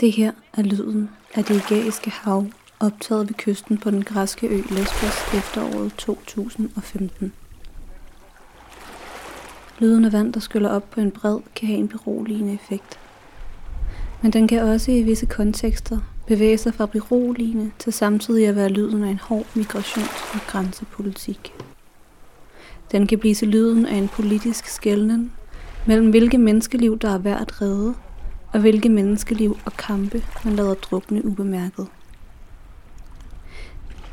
Det her er lyden af det Ægæiske hav, optaget ved kysten på den græske ø Lesbos efteråret 2015. Lyden af vand, der skyller op på en bred, kan have en beroligende effekt. Men den kan også i visse kontekster bevæge sig fra beroligende til samtidig at være lyden af en hård migrations- og grænsepolitik. Den kan blive til lyden af en politisk skældning mellem hvilke menneskeliv, der er værd at redde, og hvilke menneskeliv og kampe, man lader drukne ubemærket.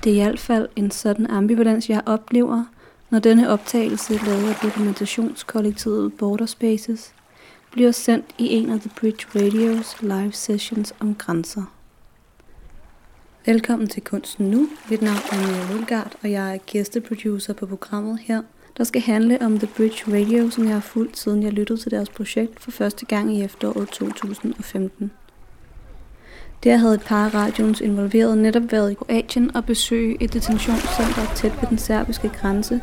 Det er i hvert fald en sådan ambivalens, jeg oplever, når denne optagelse, lavet af dokumentationskollektivet Border Spaces, bliver sendt i en af The Bridge Radios live sessions om grænser. Velkommen til Kunsten Nu. Mit navn er Mia Lundgaard, og jeg er gæsteproducer på programmet her, der skal handle om The Bridge Radio, som jeg har fulgt siden jeg lyttede til deres projekt for første gang i efteråret 2015. Der havde et par af radioens involverede netop været i Kroatien og besøge et detentionscenter tæt ved den serbiske grænse,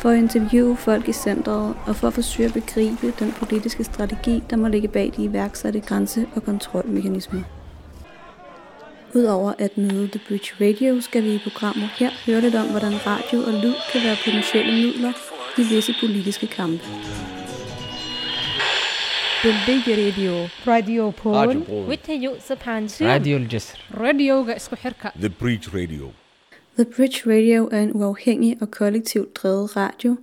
for at interviewe folk i centret og for at forsøge at begribe den politiske strategi, der må ligge bag de iværksatte grænse- og kontrolmekanismer. Udover at møde The Bridge Radio, skal vi i programmet her høre lidt om, hvordan radio og lyd kan være potentielle midler i visse politiske kampe. The Big Radio Radio Paul Radio Paul. Wittayo Sapansu راديو الجسر radioga isku xirka The Bridge Radio. The Bridge Radio er en uafhængig og kollektivt drevet radio,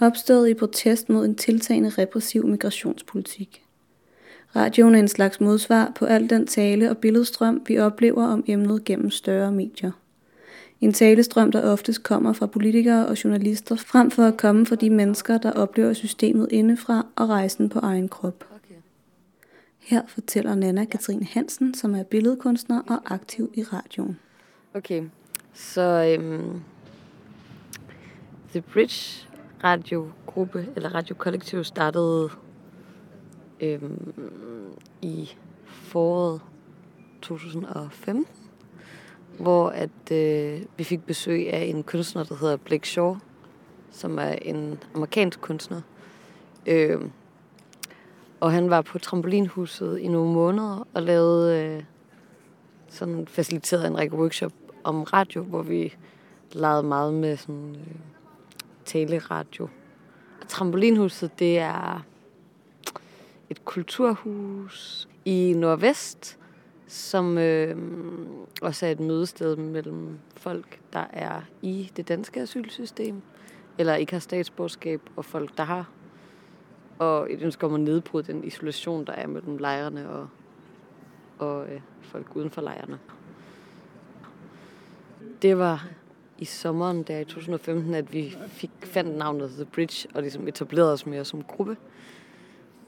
opstået i protest mod en tiltagende repressiv migrationspolitik. Radioen er en slags modsvar på al den tale og billedstrøm, vi oplever om emnet gennem større medier. En talestrøm, der oftest kommer fra politikere og journalister, frem for at komme fra de mennesker, der oplever systemet indefra og rejsen på egen krop. Her fortæller Nana Katrine Hansen, som er billedkunstner og aktiv i radioen. Okay, så øhm, The Bridge radiogruppe, eller radiokollektiv, startede øhm, i foråret 2015, hvor at øh, vi fik besøg af en kunstner, der hedder Blake Shaw, som er en amerikansk kunstner. Øh, og han var på trampolinhuset i nogle måneder og lavede øh, sådan faciliteret en række workshop om radio, hvor vi legede meget med sådan øh, taleradio. Og trampolinhuset, det er et kulturhus i Nordvest, som øh, også er et mødested mellem folk, der er i det danske asylsystem, eller ikke har statsborgerskab, og folk, der har. Og et ønske om at nedbryde den isolation, der er mellem lejrene og, og øh, folk uden for lejrene. Det var i sommeren der i 2015, at vi fik, fandt navnet The Bridge og ligesom etablerede os mere som gruppe.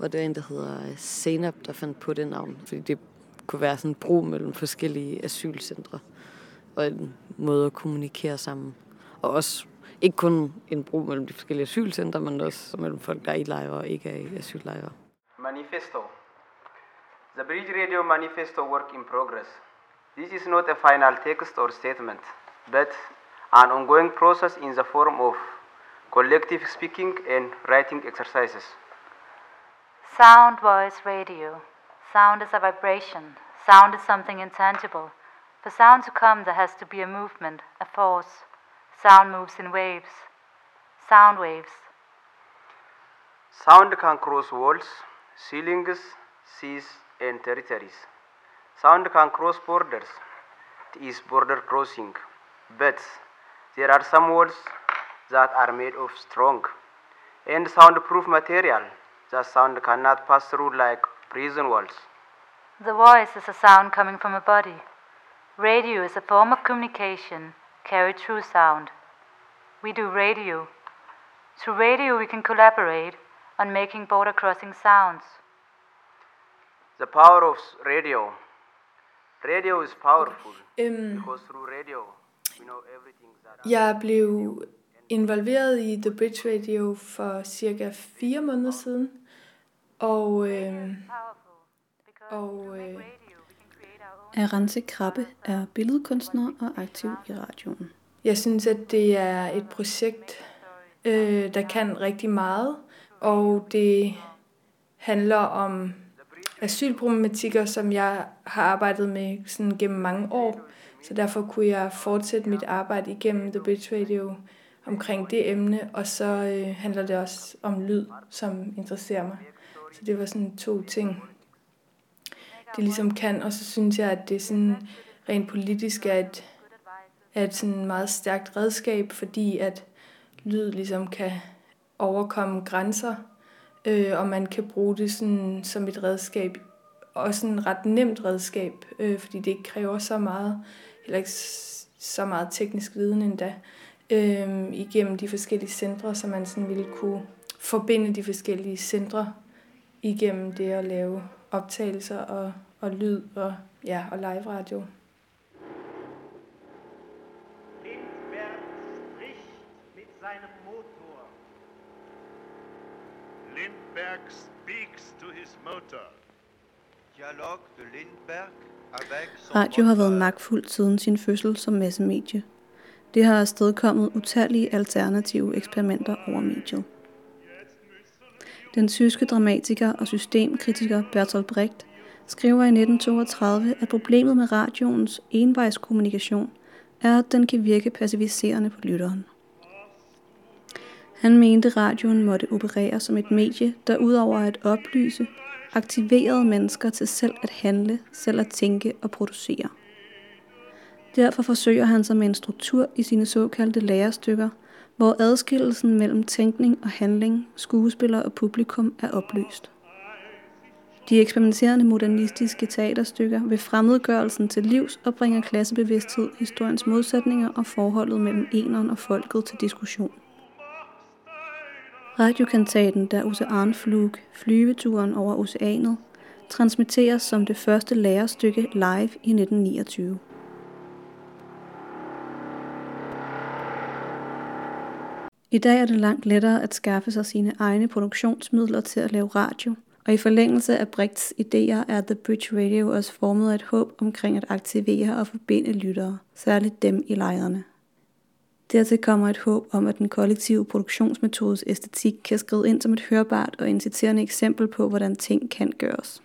Og det var en, der hedder øh, Senap, der fandt på det navn. Fordi det kunne være sådan en bro mellem forskellige asylcentre. Og en måde at kommunikere sammen. Og også ikke kun en bro mellem de forskellige asylcentre, men også mellem folk, der er i lejre og ikke er i asyllejre. Manifesto. The Bridge Radio Manifesto work in progress. This is not a final text or statement, but an ongoing process in the form of collective speaking and writing exercises. Sound, voice, radio. Sound is a vibration. Sound is something intangible. For sound to come, there has to be a movement, a force. Sound moves in waves. Sound waves. Sound can cross walls, ceilings, seas, and territories. Sound can cross borders. It is border crossing. But there are some walls that are made of strong and soundproof material that sound cannot pass through like prison walls. The voice is a sound coming from a body. Radio is a form of communication carried through sound. We do radio. Through radio, we can collaborate on making border crossing sounds. The power of radio. Radio is powerful Øhm, because through radio we know everything that jeg blev involveret i The Bridge Radio for cirka fire måneder siden. Og, øh, og øh, Arance Krabbe er billedkunstner og aktiv i radioen. jeg synes, at det er et projekt, øh, der kan rigtig meget. Og det handler om asylproblematikker, som jeg har arbejdet med sådan gennem mange år. Så derfor kunne jeg fortsætte mit arbejde igennem The Bridge Radio omkring det emne, og så øh, handler det også om lyd, som interesserer mig. Så det var sådan to ting, det ligesom kan, og så synes jeg, at det sådan rent politisk er et, er et sådan meget stærkt redskab, fordi at lyd ligesom kan overkomme grænser, øh, og man kan bruge det sådan som et redskab, og sådan ret nemt redskab, øh, fordi det ikke kræver så meget, heller ikke så meget teknisk viden endda, øh, igennem de forskellige centre, så man sådan ville kunne forbinde de forskellige centre igennem det at lave optagelser og, og lyd og, ja, og live radio. Lindberg spricht mit seinem Motor. Lindberg speaks to his motor. Dialogue de Lindberg Radio har været moteur. magtfuld siden sin fødsel som massemedie. Det har afstedkommet utallige alternative eksperimenter over mediet. Den tyske dramatiker og systemkritiker Bertolt Brecht skriver i 1932, at problemet med radioens envejskommunikation er, at den kan virke passiviserende på lytteren. Han mente, at radioen måtte operere som et medie, der udover at oplyse, aktiverede mennesker til selv at handle, selv at tænke og producere. Derfor forsøger han sig med en struktur i sine såkaldte lærestykker, hvor adskillelsen mellem tænkning og handling, skuespiller og publikum er opløst. De eksperimenterende modernistiske teaterstykker vil fremmedgørelsen til livs og bringer klassebevidsthed, historiens modsætninger og forholdet mellem eneren og folket til diskussion. Radiokantaten Der Oceanflug, flyveturen over oceanet, transmitteres som det første lærestykke live i 1929. I dag er det langt lettere at skaffe sig sine egne produktionsmidler til at lave radio, og i forlængelse af Brechts idéer er The Bridge Radio også formet af et håb omkring at aktivere og forbinde lyttere, særligt dem i lejrene. Dertil kommer et håb om, at den kollektive produktionsmetodes æstetik kan skride ind som et hørbart og inciterende eksempel på, hvordan ting kan gøres.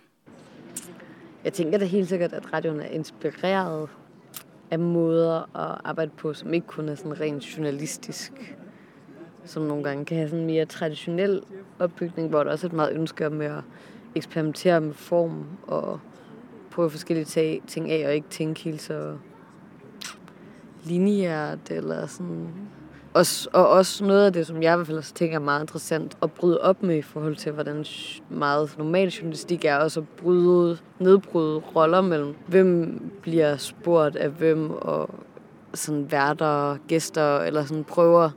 Jeg tænker da helt sikkert, at radioen er inspireret af måder at arbejde på, som ikke kun er sådan rent journalistisk. Som nogle gange kan have sådan en mere traditionel opbygning, hvor der også er et meget ønske om at eksperimentere med form og prøve forskellige ting af og ikke tænke helt så lineært eller sådan. Også, og også noget af det, som jeg i hvert fald også tænker er meget interessant at bryde op med i forhold til, hvordan meget normal journalistik er, også at bryde, nedbryde roller mellem, hvem bliver spurgt af hvem, og sådan værter, gæster, eller sådan prøver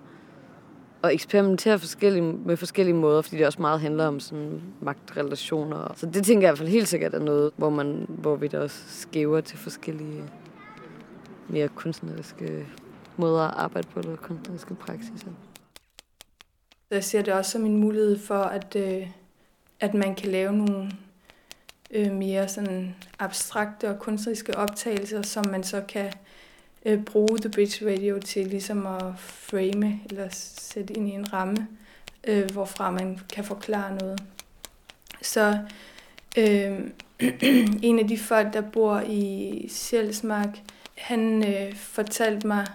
at eksperimentere forskellige, med forskellige måder, fordi det også meget handler om sådan magtrelationer. Så det tænker jeg i hvert fald helt sikkert er noget, hvor, man, hvor vi da også skæver til forskellige mere kunstneriske måder at arbejde på, eller kunstneriske praksiser. Jeg ser det også som en mulighed for, at, øh, at man kan lave nogle øh, mere sådan abstrakte og kunstneriske optagelser, som man så kan øh, bruge The Bridge Radio til ligesom at frame eller sætte ind i en ramme, øh, hvorfra man kan forklare noget. Så øh, en af de folk, der bor i Sjælsmark, han øh, fortalte mig,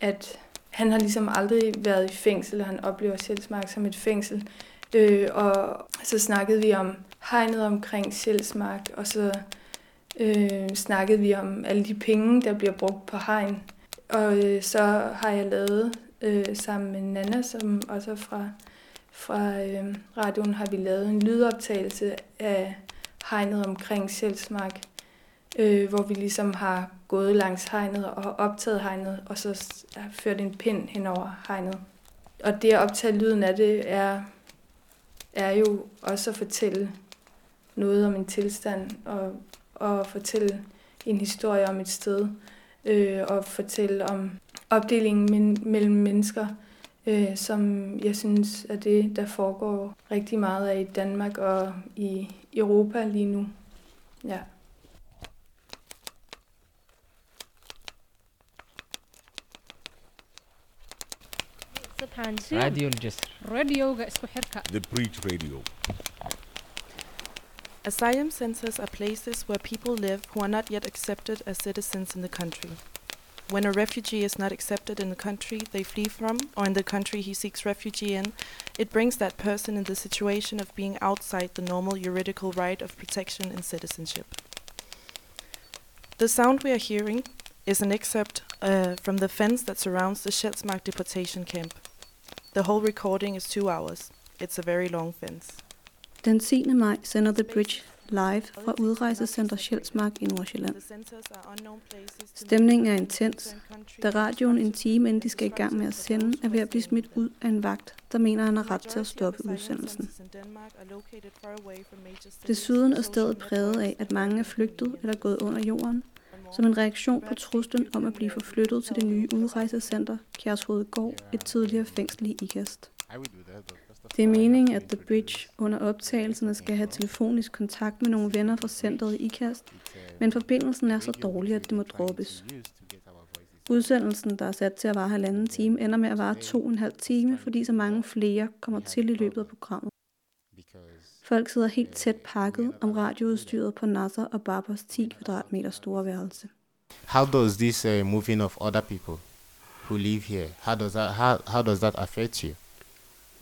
at han har ligesom aldrig været i fængsel, han oplever Sjælsmark som et fængsel. Øh, og så snakkede vi om hegnet omkring Sjælsmark, og så øh, snakkede vi om alle de penge, der bliver brugt på hegn. Og øh, så har jeg lavet øh, sammen med Nana, som også er fra, fra øh, radioen, har vi lavet en lydoptagelse af hegnet omkring Sjælsmark, øh, hvor vi ligesom har gået langs hegnet og optaget hegnet, og så har ført en pind hen over hegnet. Og det at optage lyden af det er, er jo også at fortælle noget om en tilstand, og, og fortælle en historie om et sted, øh, og fortælle om opdelingen men, mellem mennesker, øh, som jeg synes er det, der foregår rigtig meget af i Danmark og i Europa lige nu. Ja. صبحان راديو الجسر radioga isku xirka The Bridge Radio. Asylum centers are places where people live who are not yet accepted as citizens in the country. When a refugee is not accepted in the country they flee from, or in the country he seeks refugee in, it brings that person in the situation of being outside the normal juridical right of protection and citizenship. The sound we are hearing is an excerpt uh, from the fence that surrounds the Sjælsmark deportation camp. The whole recording is two hours. It's a very long fence. Den 10. maj sender The Bridge live fra udrejsecenter Sjælsmark i Nordsjælland. Stemningen er intens, da radioen en time inden de skal i gang med at sende, er ved at blive smidt ud af en vagt, der mener, han har ret til at stoppe udsendelsen. Desuden er stedet præget af, at mange er flygtet eller gået under jorden, som en reaktion på truslen om at blive forflyttet til det nye udrejsecenter Kjærshovedgård, et tidligere fængsel i Ikast. Det er meningen, at The Bridge under optagelserne skal have telefonisk kontakt med nogle venner fra centret i IKAST, men forbindelsen er så dårlig, at det må droppes. Udsendelsen, der er sat til at vare halvanden time, ender med at vare to og en halv time, fordi så mange flere kommer til i løbet af programmet. Folk sidder helt tæt pakket om radioudstyret på Nasser og Barbers 10 kvadratmeter store værelse. How does this uh, moving of other people who live here, how does that, how, how does that affect you?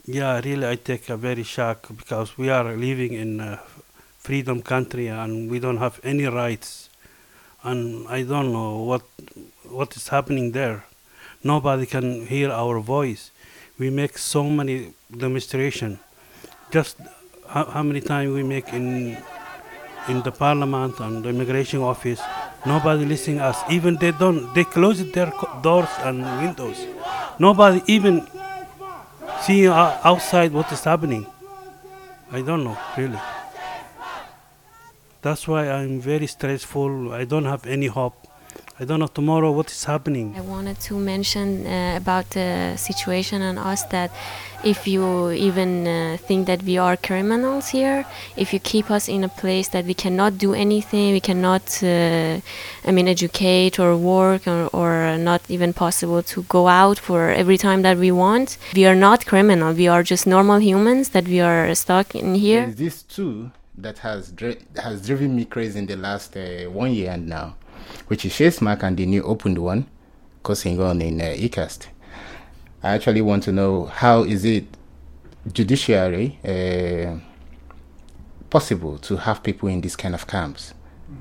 Yeah, really, I take a very shock because we are living in a freedom country and we don't have any rights, and I don't know what what is happening there. Nobody can hear our voice. We make so many demonstration. Just how, how many times we make in in the parliament and the immigration office. Nobody listening us. Even they don't. They close their doors and windows. Nobody even see outside what is happening. I don't know, really. That's why I'm very stressful. I don't have any hope. I don't know tomorrow what is happening. I wanted to mention uh, about the situation and us that if you even uh, think that we are criminals here, if you keep us in a place that we cannot do anything, we cannot, uh, I mean, educate or work, or, or not even possible to go out for every time that we want, we are not criminal. We are just normal humans that we are stuck in here. Is this too that has dri- has driven me crazy in the last uh, one year and now, which is Shesmark and the new opened one, causing on in uh, ECAST. I actually want to know how is it judiciary uh, possible to have people in these kind of camps?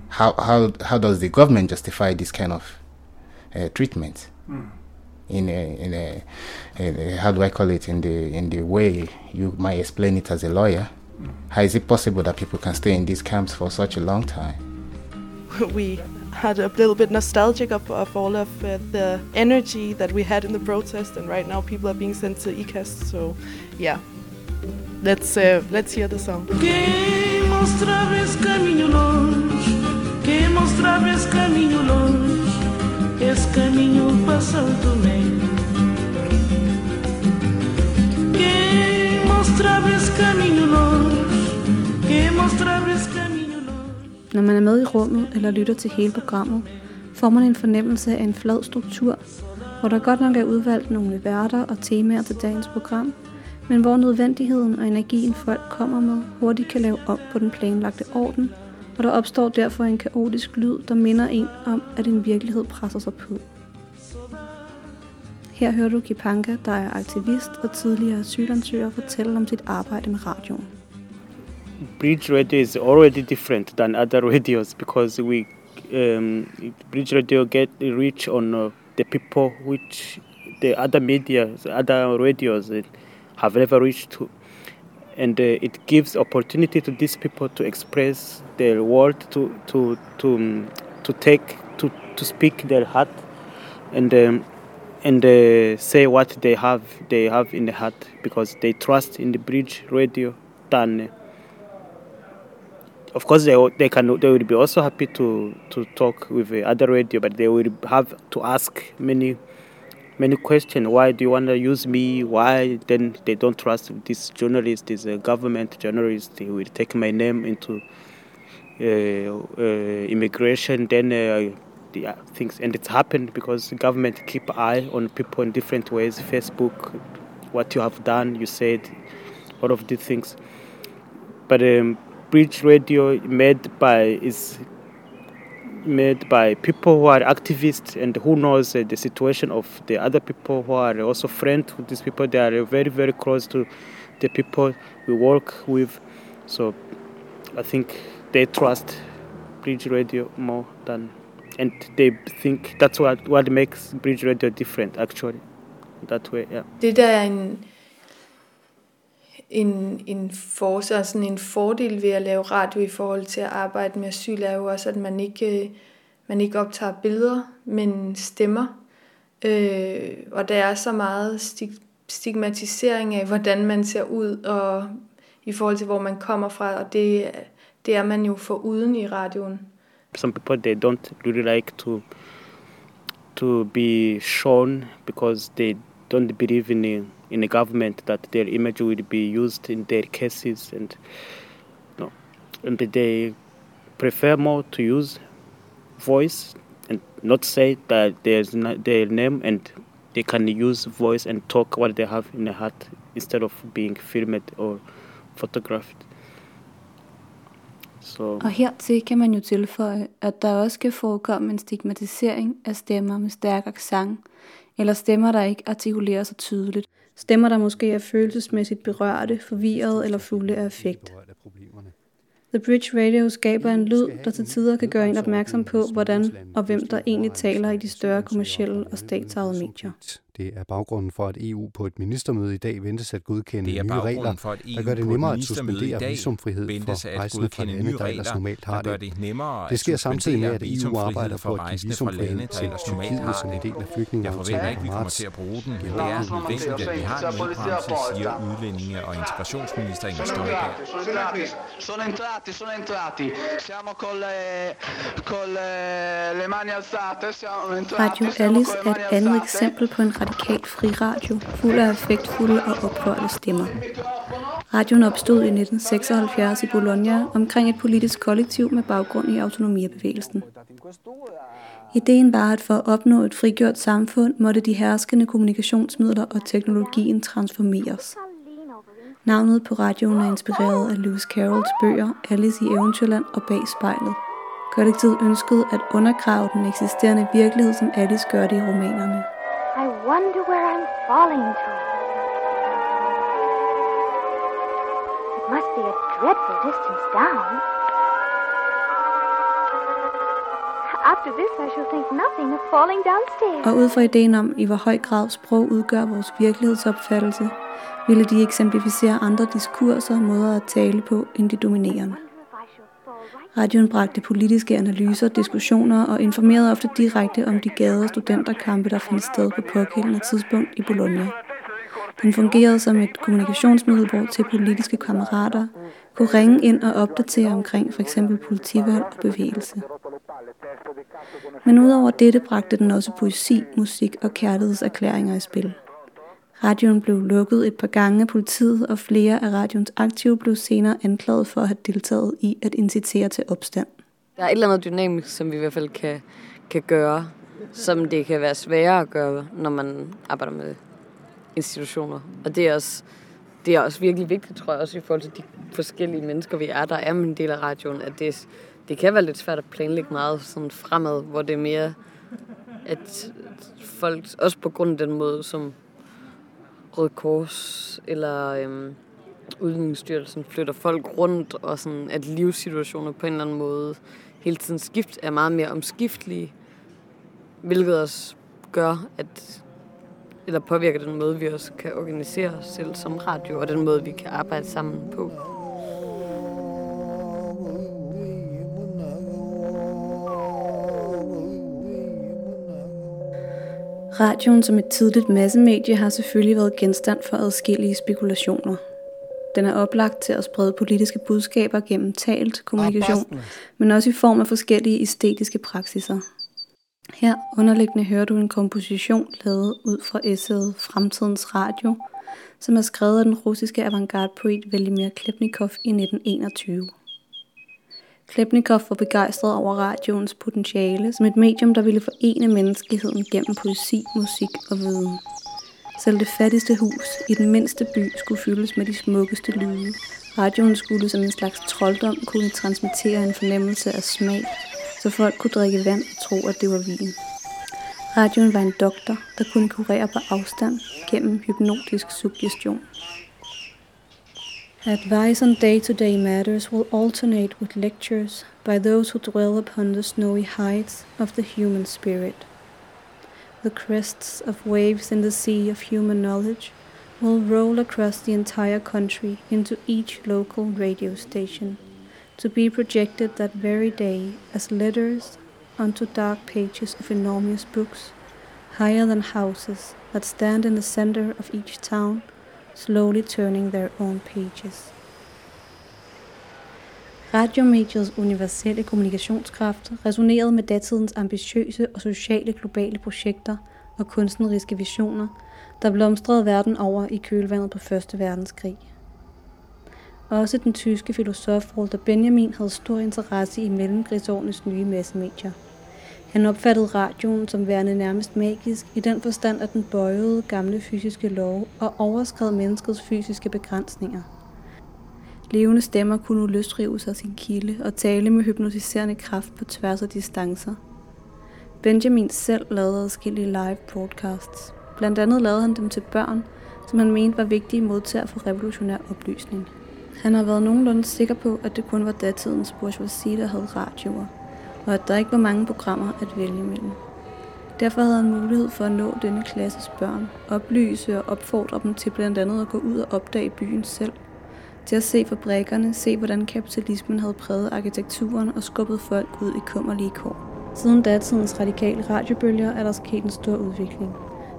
How how how does the government justify this kind of uh, treatment? Mm. In a, in a, in a how do I call it in the in the way you might explain it as a lawyer? How is it possible that people can stay in these camps for such a long time? we had a little bit nostalgic of, of all of uh, the energy that we had in the protest, and right now people are being sent to ECAST. So, yeah, let's uh, let's hear the song. Mostrava esse caminho longe, mostrava esse caminho Når man er med i rummet eller lytter til hele programmet, får man en fornemmelse af en flad struktur, hvor der godt nok er udvalgt nogle værter og temaer til dagens program, men hvor nødvendigheden og energien folk kommer med hurtigt kan lave om på den planlagte orden, og der opstår derfor en kaotisk lyd, der minder en om, at en virkelighed presser sig på. Her hører du Kipanka, der er aktivist og tidligere asylansøger, fortælle om sit arbejde med radioen. Bridge radio is already different than other radios because we um, Bridge radio get reach on uh, the people which the other media, other radios uh, have never reached to, and uh, it gives opportunity to these people to express their world, to to to um, to take to to speak their heart, and. Um, and uh, say what they have they have in the heart because they trust in the bridge radio than of course they they can they will be also happy to to talk with the other radio but they will have to ask many many questions. Why do you want to use me? Why then they don't trust this journalist this uh, government journalist? They will take my name into uh, uh, immigration. Then uh, the uh, things and it's happened because government keep eye on people in different ways. Facebook what you have done you said all of these things. But um, bridge radio made by is made by people who are activists and who knows uh, the situation of the other people who are also friends with these people. They are very very close to the people we work with. So I think they trust bridge radio more than and they think that's what what makes bridge radio different actually that way yeah Det der er en, en, force og så sådan en fordel ved at lave radio i forhold til at arbejde med asyl, er jo også, at man ikke, øh, man ikke optager billeder, men stemmer. Øh, og der er så meget stig, stigmatisering af, hvordan man ser ud, og i forhold til, hvor man kommer fra, og det, det er man jo for uden i radioen. some people they don't really like to to be shown because they don't believe in in a government that their image will be used in their cases and no and they prefer more to use voice and not say that there's not their name and they can use voice and talk what they have in their heart instead of being filmed or photographed så Og hertil kan man jo tilføje, at der også kan forekomme en stigmatisering af stemmer med stærk accent, eller stemmer, der ikke artikulerer sig tydeligt. Stemmer, der måske er følelsesmæssigt berørte, forvirrede eller fulde af affekt. The Bridge Radio skaber en lyd, der til tider kan gøre en opmærksom på, hvordan og hvem der egentlig taler i de større kommercielle og statsejede medier. Det er baggrunden for, at EU på et ministermøde i dag ventes at godkende Det nye regler, for, at der EU gør det på et nemmere at suspendere visumfrihed for rejsende fra lande, nye der ellers normalt der har gør det. det nemmere Det sker samtidig med, at EU arbejder visumfrihed for at give rejsende visum fra for lande, lande der til Tyrkiet som en det. del af Jeg forventer flygtningeaftalen ikke, i vi kommer marts. til at bruge den, men det er nødvendigt, at vi har en nødbremse, siger udlændinge- og integrationsminister Inger Støjberg. Sono entrati, sono entrati. Siamo con le, con le, le mani alzate. Siamo entrati. Radio siamo Alice er et andet eksempel på en radikalt fri radio, fuld af affektfulde og oprørte stemmer. Radioen opstod i 1976 i Bologna omkring et politisk kollektiv med baggrund i autonomibevægelsen. Ideen var, at for at opnå et frigjort samfund, måtte de herskende kommunikationsmidler og teknologien transformeres. Navnet på radioen er inspireret af Lewis Carrolls bøger Alice i Eventyrland og Bag spejlet. Kollektivet ønskede at undergrave den eksisterende virkelighed, som Alice gør det i romanerne. Wonder where I'm falling to. It must be a dreadful distance down. After this, I shall think nothing of falling downstairs. Og ud fra ideen om, i hvor høj grad sprog udgør vores virkelighedsopfattelse, ville de eksemplificere andre diskurser og måder at tale på end de dominerende. Radioen bragte politiske analyser, diskussioner og informerede ofte direkte om de gade- og studenterkampe, der fandt sted på pågældende tidspunkt i Bologna. Den fungerede som et kommunikationsmiddel, hvor til politiske kammerater kunne ringe ind og opdatere omkring f.eks. politivold og bevægelse. Men udover dette bragte den også poesi, musik og kærlighedserklæringer i spil. Radioen blev lukket et par gange af politiet, og flere af radioens aktive blev senere anklaget for at have deltaget i at incitere til opstand. Der er et eller andet dynamisk, som vi i hvert fald kan, kan gøre, som det kan være sværere at gøre, når man arbejder med institutioner. Og det er også, det er også virkelig vigtigt, tror jeg, også i forhold til de forskellige mennesker, vi er, der er en del af radioen, at det, det kan være lidt svært at planlægge meget sådan fremad, hvor det er mere, at folk, også på grund af den måde, som Røde Kors eller øhm, Udlændingsstyrelsen flytter folk rundt, og sådan, at livssituationer på en eller anden måde hele tiden skift, er meget mere omskiftelige, hvilket også gør, at eller påvirker den måde, vi også kan organisere os selv som radio, og den måde, vi kan arbejde sammen på. Radioen som et tidligt massemedie har selvfølgelig været genstand for adskillige spekulationer. Den er oplagt til at sprede politiske budskaber gennem talt kommunikation, men også i form af forskellige æstetiske praksiser. Her underliggende hører du en komposition lavet ud fra essayet Fremtidens Radio, som er skrevet af den russiske avantgarde-poet Velimir Klepnikov i 1921. Klepnikov var begejstret over radioens potentiale som et medium, der ville forene menneskeheden gennem poesi, musik og viden. Selv det fattigste hus i den mindste by skulle fyldes med de smukkeste lyde, Radioen skulle som en slags trolddom kunne transmittere en fornemmelse af smag, så folk kunne drikke vand og tro, at det var vin. Radioen var en doktor, der kunne kurere på afstand gennem hypnotisk suggestion. Advice on day-to-day matters will alternate with lectures by those who dwell upon the snowy heights of the human spirit. The crests of waves in the sea of human knowledge will roll across the entire country into each local radio station, to be projected that very day as letters onto dark pages of enormous books, higher than houses that stand in the center of each town, slowly turning their own pages. Radiomediets universelle kommunikationskraft resonerede med datidens ambitiøse og sociale globale projekter og kunstneriske visioner, der blomstrede verden over i kølvandet på Første Verdenskrig. Også den tyske filosof Walter Benjamin havde stor interesse i mellemkrigsårenes nye massemedier. Han opfattede radioen som værende nærmest magisk i den forstand, at den bøjede gamle fysiske love og overskred menneskets fysiske begrænsninger. Levende stemmer kunne nu løsrive sig sin kilde og tale med hypnotiserende kraft på tværs af distancer. Benjamin selv lavede adskillige live broadcasts. Blandt andet lavede han dem til børn, som han mente var vigtige modtager for revolutionær oplysning. Han har været nogenlunde sikker på, at det kun var datidens bourgeoisie, der havde radioer, og at der ikke var mange programmer at vælge imellem. Derfor havde han mulighed for at nå denne klasses børn, oplyse og opfordre dem til blandt andet at gå ud og opdage byen selv, til at se fabrikkerne, se hvordan kapitalismen havde præget arkitekturen og skubbet folk ud i kummerlige kår. Siden datidens radikale radiobølger er der sket en stor udvikling.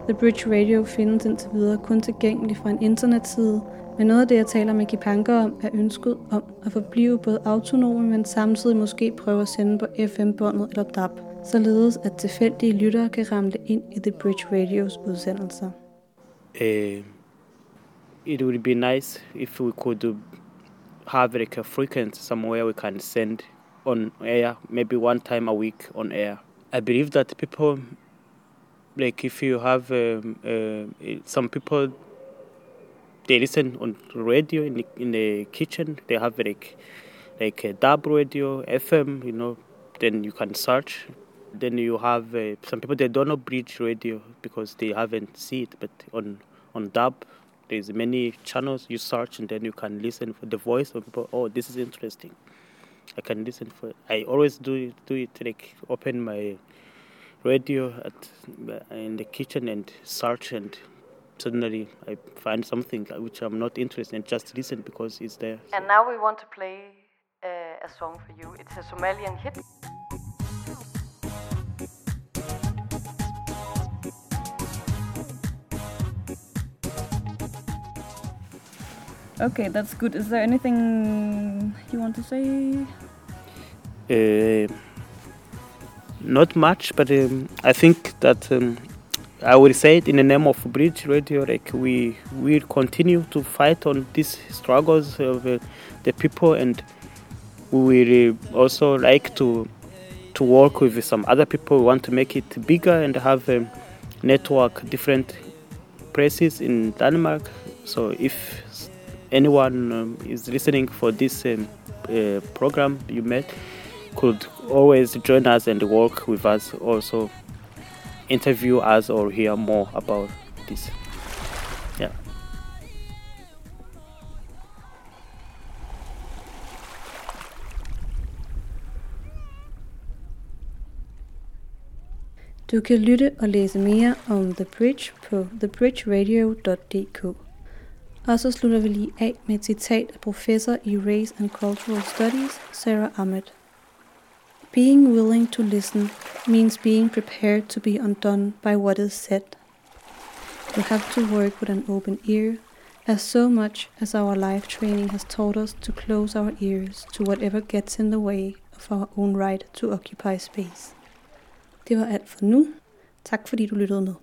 The Bridge Radio findes indtil videre kun tilgængelig fra en internetside, men noget af det, jeg taler med Kipanker om, er ønsket om at forblive både autonome, men samtidig måske prøve at sende på FM-båndet eller DAB, således at tilfældige lyttere kan ramle ind i The Bridge Radios udsendelser. Uh, it would be nice if we could have like a frequency somewhere we can send on air, maybe one time a week on air. I believe that people, like if you have um, uh, some people, they listen on radio in the, in the kitchen. They have like like a DAB radio, FM. You know, then you can search. Then you have uh, some people they don't know bridge radio because they haven't seen it, but on on DAB there's many channels you search and then you can listen for the voice of people. Oh, this is interesting. I can listen for. I always do do it like open my radio at in the kitchen and search and suddenly I find something which I'm not interested in. Just listen because it's there. And now we want to play uh, a song for you. It's a Somalian hit. Okay, that's good. Is there anything you want to say? Uh, not much, but um, I think that um, I will say it in the name of Bridge Radio. Like we will continue to fight on these struggles of uh, the people, and we will uh, also like to to work with some other people. We want to make it bigger and have a network different places in Denmark. So if anyone um, is listening for this um, uh, program you met could always join us and work with us also interview us or hear more about this yeah Du kan lytte og læse mere om The Bridge på thebridgeradio.dk. Og så slutter vi lige af med et citat af professor i Race and Cultural Studies, Sarah Ahmed. Being willing to listen means being prepared to be undone by what is said. We have to work with an open ear, as so much as our life training has taught us to close our ears to whatever gets in the way of our own right to occupy space. Det var alt for nu. Tak fordi du lyttede med.